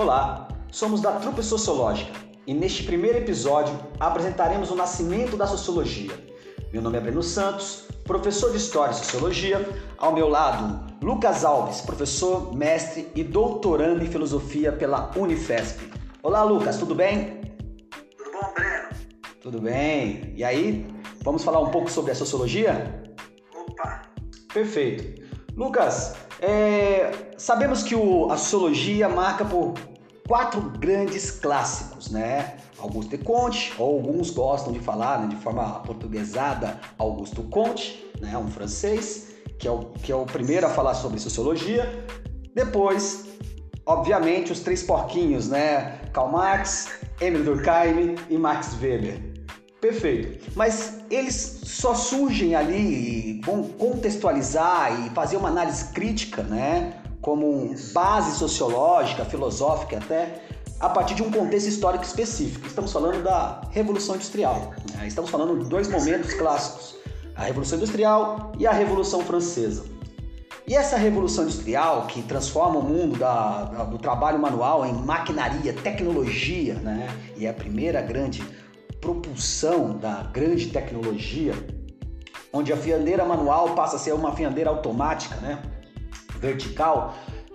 Olá, somos da Trupe Sociológica e neste primeiro episódio apresentaremos o nascimento da sociologia. Meu nome é Breno Santos, professor de História e Sociologia. Ao meu lado, Lucas Alves, professor, mestre e doutorando em Filosofia pela Unifesp. Olá, Lucas, tudo bem? Tudo bom, Breno? Tudo bem. E aí, vamos falar um pouco sobre a sociologia? Opa! Perfeito. Lucas, é, sabemos que o, a sociologia marca por quatro grandes clássicos, né? Auguste Comte, ou alguns gostam de falar né, de forma portuguesada, Augusto Comte, né, um francês, que é, o, que é o primeiro a falar sobre sociologia. Depois, obviamente, os três porquinhos, né? Karl Marx, Emile Durkheim e Max Weber. Perfeito. Mas eles só surgem ali e vão contextualizar e fazer uma análise crítica, né? Como base sociológica, filosófica até, a partir de um contexto histórico específico. Estamos falando da Revolução Industrial. Né? Estamos falando de dois momentos clássicos: a Revolução Industrial e a Revolução Francesa. E essa revolução industrial que transforma o mundo da, da, do trabalho manual em maquinaria, tecnologia, né? E é a primeira grande propulsão da grande tecnologia, onde a fiandeira manual passa a ser uma fiandeira automática, né? Vertical,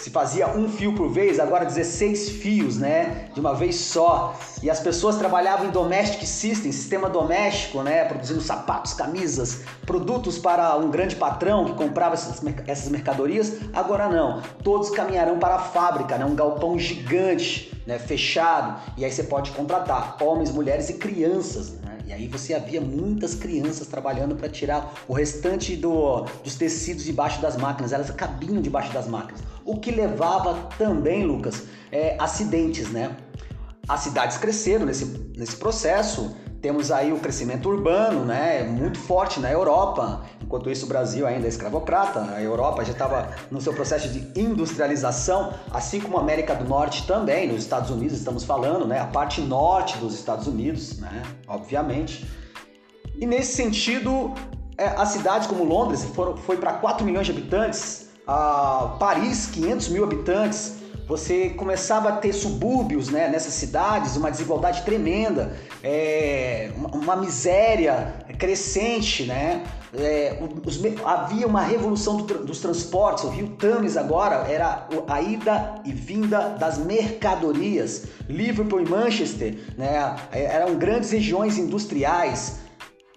se fazia um fio por vez, agora 16 fios, né, de uma vez só. E as pessoas trabalhavam em domestic system, sistema doméstico, né, produzindo sapatos, camisas, produtos para um grande patrão que comprava essas, mercadorias. Agora não, todos caminharão para a fábrica, né, um galpão gigante, né, fechado. E aí você pode contratar homens, mulheres e crianças. Né? E aí você havia muitas crianças trabalhando para tirar o restante do, dos tecidos debaixo das máquinas. Elas cabiam debaixo das máquinas o que levava também, Lucas, é, acidentes, né? As cidades cresceram nesse, nesse processo, temos aí o crescimento urbano, né, muito forte na Europa. Enquanto isso, o Brasil ainda é escravocrata, a Europa já estava no seu processo de industrialização, assim como a América do Norte também, nos Estados Unidos estamos falando, né, a parte norte dos Estados Unidos, né, obviamente. E nesse sentido, é, as cidades como Londres foram, foi para 4 milhões de habitantes, a Paris, 500 mil habitantes, você começava a ter subúrbios né, nessas cidades, uma desigualdade tremenda, é, uma, miséria crescente, né? É, os, havia uma revolução do, dos transportes, o Rio Thames agora era a ida e vinda das mercadorias. Liverpool e Manchester né, eram grandes regiões industriais,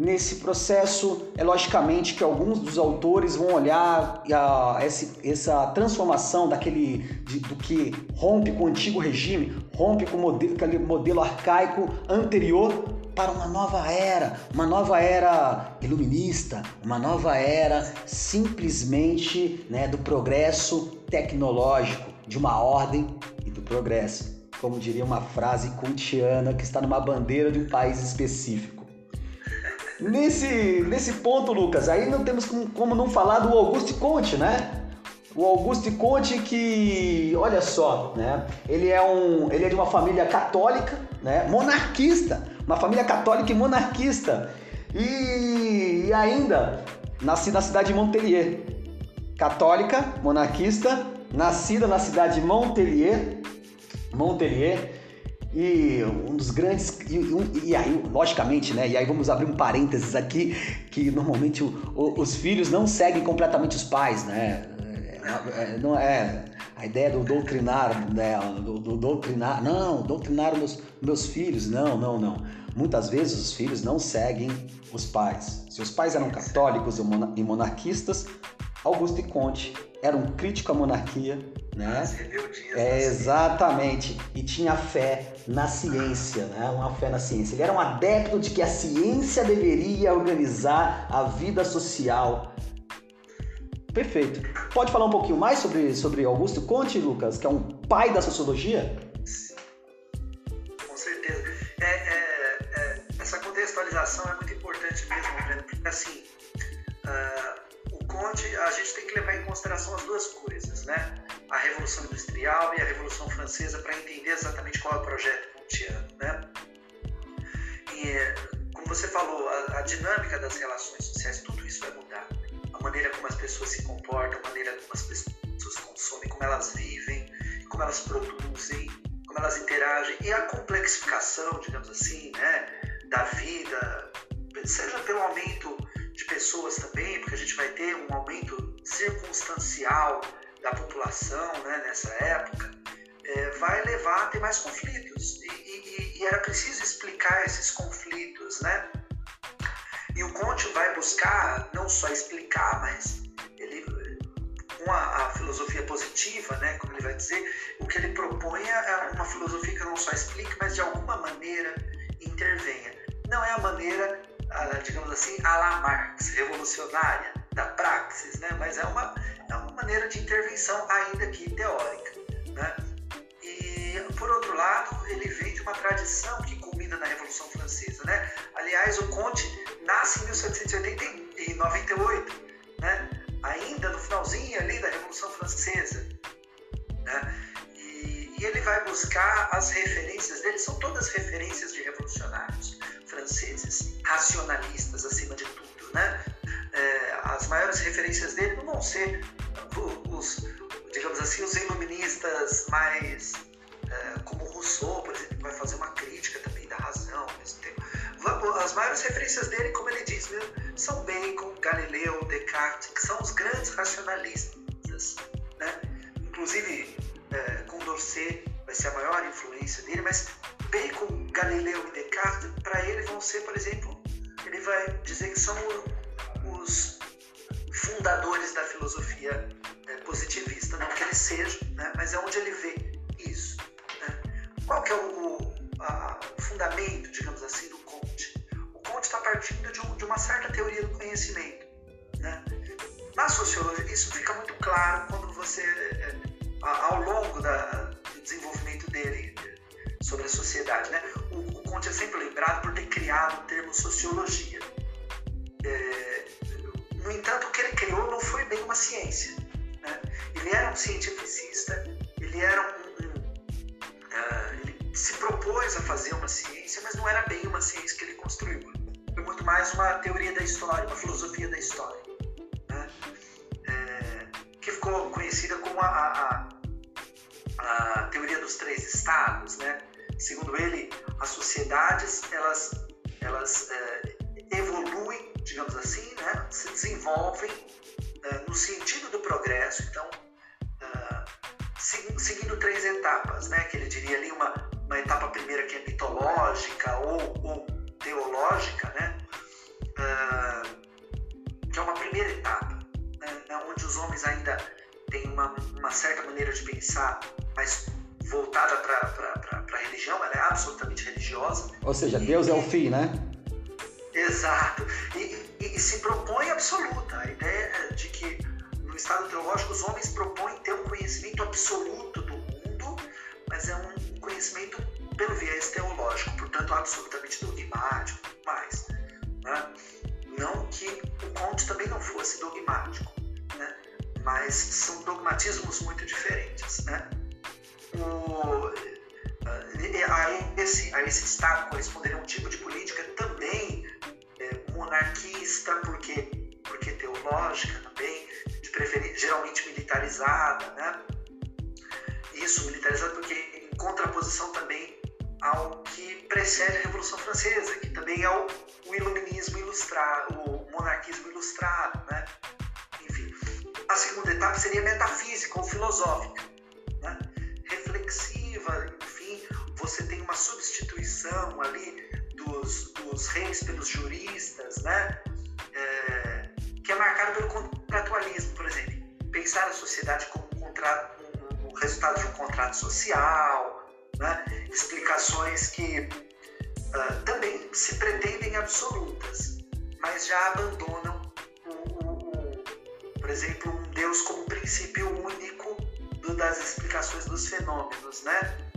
Nesse processo, é logicamente que alguns dos autores vão olhar a, essa, essa transformação daquele de, do que rompe com o antigo regime, rompe com o modelo, aquele modelo arcaico anterior para uma nova era, uma nova era iluminista, uma nova era simplesmente né, do progresso tecnológico, de uma ordem e do progresso. Como diria uma frase kantiana que está numa bandeira de um país específico. Nesse, nesse ponto, Lucas, aí não temos como, não falar do Auguste Conte, né? O Auguste Conte que, olha só, né? Ele é um, ele é de uma família católica, né? Monarquista, uma família católica e monarquista. E, e ainda nasci na cidade de Montpellier. Católica, monarquista, nascida na cidade de Montpellier, Montpellier e um dos grandes. E, e, aí, logicamente, né? E aí vamos abrir um parênteses aqui, que normalmente o, o, os filhos não seguem completamente os pais, né? É, é, não é a ideia do doutrinar, né? Do, do doutrinar, não, doutrinar meus, meus filhos, não, não, não. Muitas vezes os filhos não seguem os pais. Se os pais eram católicos e monarquistas, Augusto Conte era um crítico à monarquia, né? É, exatamente. E tinha fé na ciência, né? Uma fé na ciência. Ele era um adepto de que a ciência deveria organizar a vida social. Perfeito. Pode falar um pouquinho mais sobre, sobre Augusto Conte, Lucas, que é um pai da sociologia? Com certeza. É, é, é, essa contextualização é muito importante mesmo, Breno, porque assim, uh, Conte, a gente tem que levar em consideração as duas coisas, né? A Revolução Industrial e a Revolução Francesa para entender exatamente qual é o projeto kantiano, né? E, como você falou, a, a dinâmica das relações sociais, tudo isso vai mudar. A maneira como as pessoas se comportam, a maneira como as pessoas consomem, como elas vivem, como elas produzem, complexificação, digamos assim, né, da vida, seja pelo aumento de pessoas também, porque a gente vai ter um aumento circunstancial da população né, nessa época, é, vai levar a ter mais conflitos. E, e, e, era preciso explicar esses conflitos, né? E o Conte vai buscar não só explicar, mas ele, com a, a, filosofia positiva, né, como ele vai dizer, o que ele propõe é uma filosofia que não só explique, mas de alguma maneira intervenha. Não é a maneira, digamos assim, a la Marx, revolucionária, da praxis, né? mas é uma, é uma maneira de intervenção, ainda que teórica. Né? E, por outro lado, ele vem de uma tradição que culmina na Revolução Francesa. Né? Aliás, o Conte nasce em 1798, né? ainda no finalzinho ali da Revolução Francesa. Né? E, e ele vai buscar as referências dele, são todas referências de revolucionários franceses, racionalistas acima de tudo. Né? É, as maiores referências dele não vão ser os, digamos assim, os iluministas mais é, como Rousseau, por exemplo, vai fazer uma crítica também da razão ao mesmo tempo. As maiores referências dele, como ele diz mesmo, são Bacon, Galileu, Descartes, que são os grandes racionalistas. Né? Inclusive, é, Condorcet vai ser a maior influência dele, mas Bacon, Galileu e Descartes, para ele vão ser, por exemplo, ele vai dizer que são os fundadores da filosofia positivista, não que ele seja, né, mas é onde ele vê isso. Né? Qual que é o, a, o, fundamento, digamos assim, do Comte? O Comte está partindo de, um, de, uma certa teoria do conhecimento. Né? Na sociologia, isso fica muito claro quando você, é, ao longo da, do desenvolvimento dele sobre a sociedade. Né? O, o Comte é sempre lembrado por ter criado o termo sociologia. É, no entanto, o que ele criou não foi bem uma ciência. Ele era um cientificista, ele era um, um uh, ele se propôs a fazer uma ciência, mas não era bem uma ciência que ele construiu. Foi muito mais uma teoria da história, uma filosofia da história, né? é, que ficou conhecida como a, a, a, teoria dos três estados, né? Segundo ele, as sociedades elas elas é, evoluem digamos assim, né, se desenvolvem uh, no sentido do progresso, então, etapas, né, que ele diria ali uma, uma etapa primeira que é mitológica ou, ou teológica, né, uh, que é uma primeira etapa, né, onde os homens ainda têm uma, uma certa maneira de pensar, mas voltada para a religião, ela é absolutamente religiosa. Ou seja, Deus e, é o fim, né? Exato. E, e, e, se propõe absoluta. A ideia de que no estado teológico os homens propõem ter um conhecimento absoluto do mas é um conhecimento pelo viés teológico, portanto absolutamente dogmático, mais. Né? Não que o Conte também não fosse dogmático, né? mas são dogmatismos muito diferentes. Né? O, a, esse, a esse estado corresponderia um tipo de política também monarquista, porque, porque teológica também, de preferência, geralmente militarizada, né? Isso, militarizada porque em contraposição também ao que precede a Revolução Francesa, que também é o, o iluminismo ilustrado, o monarquismo ilustrado, né? Enfim, a segunda etapa seria metafísica ou filosófica, né? reflexiva, enfim, você tem uma substituição ali dos, dos reis pelos juristas, né? É, que é marcado pelo contratualismo, por exemplo. Pensar a sociedade como um contrato, resultado de um contrato social, né? explicações que uh, também se pretendem absolutas, mas já abandonam, o, o, o, por exemplo, um Deus como princípio único do, das explicações dos fenômenos, né?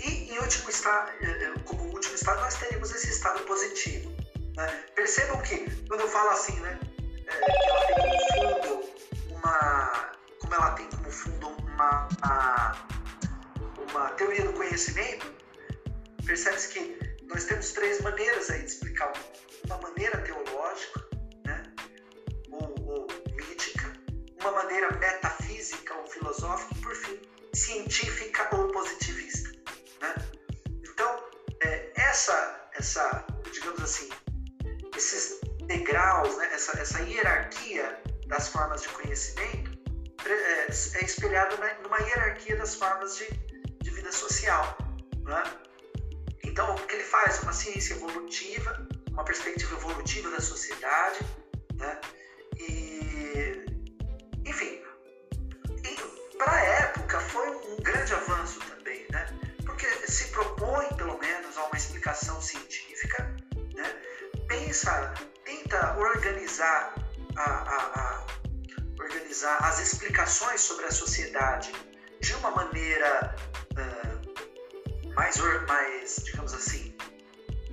E, em último estado, eh, eh, como último estado, nós teríamos esse estado positivo. Né? Percebam que, quando eu falo assim, né, é, ela tem como fundo uma. Como ela tem como fundo uma, uma, uma teoria do conhecimento, percebe-se que nós temos três maneiras aí de explicar. Uma maneira teológica, né, ou, ou mítica, uma maneira metafísica ou filosófica e, por fim, científica ou positivista. Né? Então, essa, digamos assim, esses degraus, né, essa, essa hierarquia das formas de conhecimento é, é espelhado numa hierarquia das formas de, de vida social. Né? Então, o que ele faz? Uma ciência evolutiva, uma perspectiva evolutiva da sociedade, né? e, enfim, para a época foi um grande avanço também, né? porque se propõe, pelo menos, a uma explicação científica, né? pensa, tenta organizar a, a, a organizar as explicações sobre a sociedade de uma maneira uh, mais, mais, digamos assim,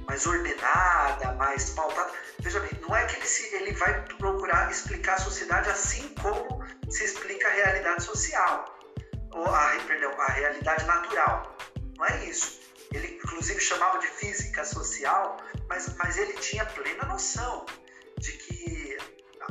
mais ordenada, mais pautada. Veja bem, não é que ele, se, ele vai procurar explicar a sociedade assim como se explica a realidade social, ou a, perdão, a realidade natural. Não é isso. Ele, inclusive, chamava de física social, mas, mas ele tinha plena noção de que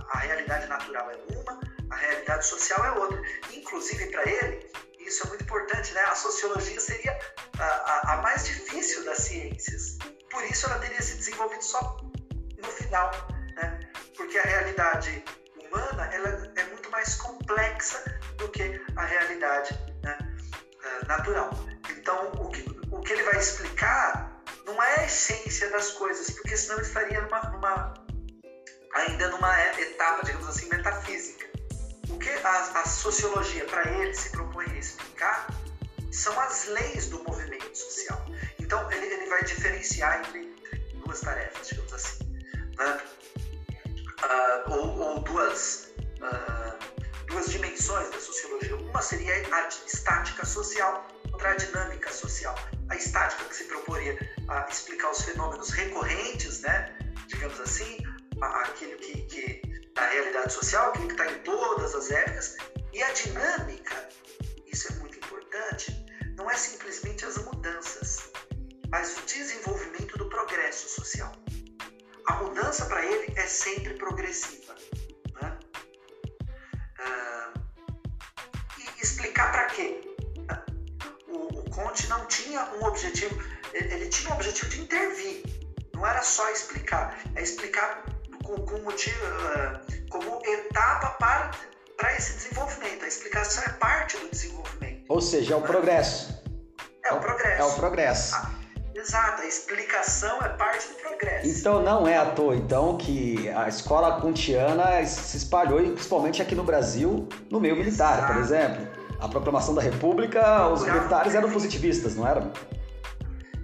a realidade natural é uma, a realidade social é outra. Inclusive, para ele, isso é muito importante, né? A sociologia seria a, a, a, mais difícil das ciências. Por isso, ela teria se desenvolvido só no final, né? Porque a realidade humana ela é muito mais complexa do que a realidade né? É, natural. Então, o que, o que ele vai explicar não é a essência das coisas, porque senão ele estaria numa, numa ainda numa etapa, digamos assim, metafísica. O que a, a sociologia, para ele, se propõe a explicar são as leis do movimento social. Então, ele, ele vai diferenciar entre, entre, duas tarefas, digamos assim. Né? Uh, ou, ou, duas, uh, duas dimensões da sociologia. Uma seria a estática social, outra a dinâmica social. A estática que se proporia a explicar os fenômenos recorrentes, né, digamos assim, aquilo que, que da realidade social, que está em todas as épocas, e a dinâmica, isso é muito importante, não é simplesmente as mudanças, mas o desenvolvimento do progresso social. A mudança para ele é sempre progressiva. Né? Ah, e explicar para quê? O, o Conte não tinha um objetivo, ele tinha um objetivo de intervir, não era só explicar, é explicar como, motivo, ah, como etapa para, para esse desenvolvimento. A explicação é parte do desenvolvimento. Ou seja, é o progresso. É o progresso. É o progresso. Ah, exato, a explicação é parte do progresso. Então não é à toa então que a escola kantiana se espalhou, principalmente aqui no Brasil, no meio militar, exato. por exemplo. A proclamação da República, os militares eram positivistas, não eram?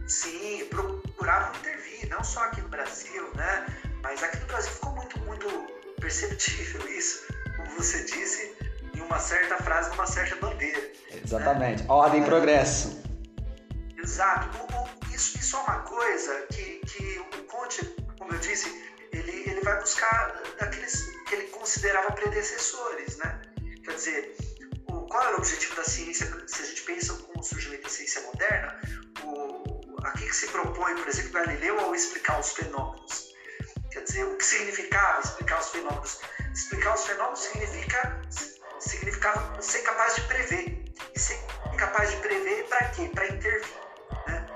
Sim, procuravam intervir, não só aqui no Brasil, né? Mas aqui no Brasil ficou muito, muito perceptível isso, como você disse, em uma certa frase, numa certa bandeira. Exatamente. Né? Ordem e progresso. Exato. O, o, isso, isso é uma coisa que, que o Conte, como eu disse, ele, ele vai buscar daqueles que ele considerava predecessores, né? Quer dizer, o, qual era o objetivo da ciência, se a gente pensa com o surgimento da ciência moderna, o, aqui que se propõe, por exemplo, Galileu ao explicar os fenômenos. Quer dizer, o que significava explicar os fenômenos? Explicar os fenômenos significa, significava ser capaz de prever. E ser capaz de prever para quê? Para intervir. Né?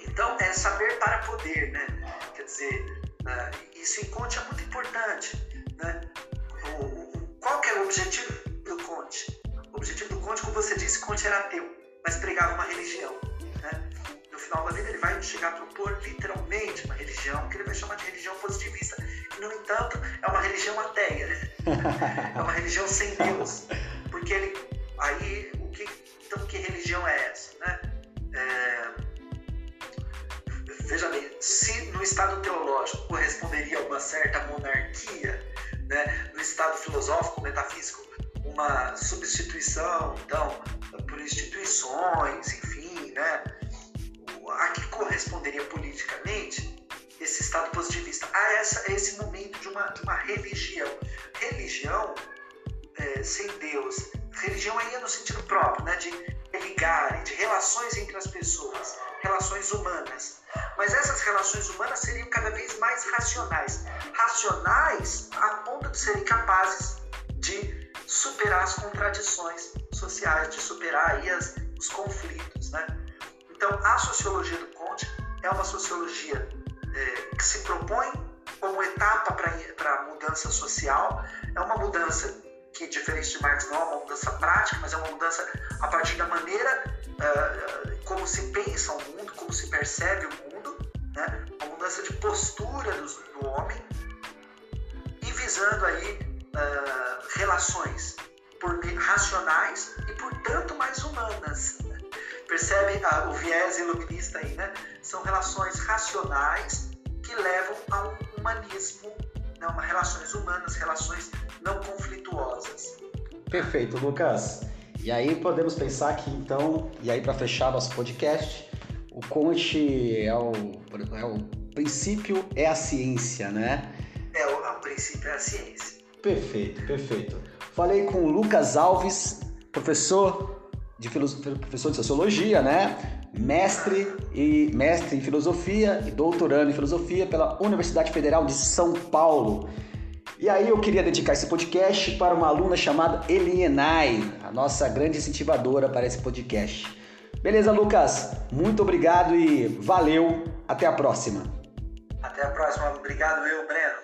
Então, é saber para poder. Né? Quer dizer, uh, isso em Conte é muito importante. Né? O, qual que era o objetivo do Conte? O objetivo do Conte, como você disse, Conte era ateu, mas pregava uma religião no final da vida ele vai chegar a propor literalmente uma religião que ele vai chamar de religião positivista. E, no entanto, é uma religião ateia, é uma religião sem Deus. Porque ele. Aí, o que, então, que religião é essa? Né? É, veja bem, se no estado teológico corresponderia a uma certa monarquia, né? no estado filosófico, metafísico, uma substituição, então, por instituições, enfim, né? A que corresponderia politicamente esse Estado positivista a, essa, a esse momento de uma, de uma religião. Religião é, sem Deus, religião é no sentido próprio, né, de ligar, de relações entre as pessoas, relações humanas. Mas essas relações humanas seriam cada vez mais racionais. Racionais a ponto de serem capazes de superar as contradições sociais, de superar aí as, os conflitos, né? Então, a sociologia do Conte é uma sociologia é, que se propõe como etapa para a mudança social, é uma mudança que, diferente de Marx, não é uma mudança prática, mas é uma mudança a partir da maneira uh, como se pensa o mundo, como se percebe o mundo, né? uma mudança de postura do, do homem e visando aí uh, relações por, racionais e, portanto, mais humanas. Percebe ah, o viés iluminista aí, né? São relações racionais que levam a um humanismo, né? uma relações humanas, relações não conflituosas. Perfeito, Lucas. E aí podemos pensar que então, e aí para fechar nosso podcast, o Conte é o, é o princípio é a ciência, né? É, o, o princípio é a ciência. Perfeito, perfeito. Falei com o Lucas Alves, professor de, professor de sociologia, né? Mestre e mestre em filosofia e doutorando em filosofia pela Universidade Federal de São Paulo. E aí eu queria dedicar esse podcast para uma aluna chamada Elienay, a nossa grande incentivadora para esse podcast. Beleza, Lucas? Muito obrigado e valeu. Até a próxima. Até a próxima. Obrigado eu, Breno.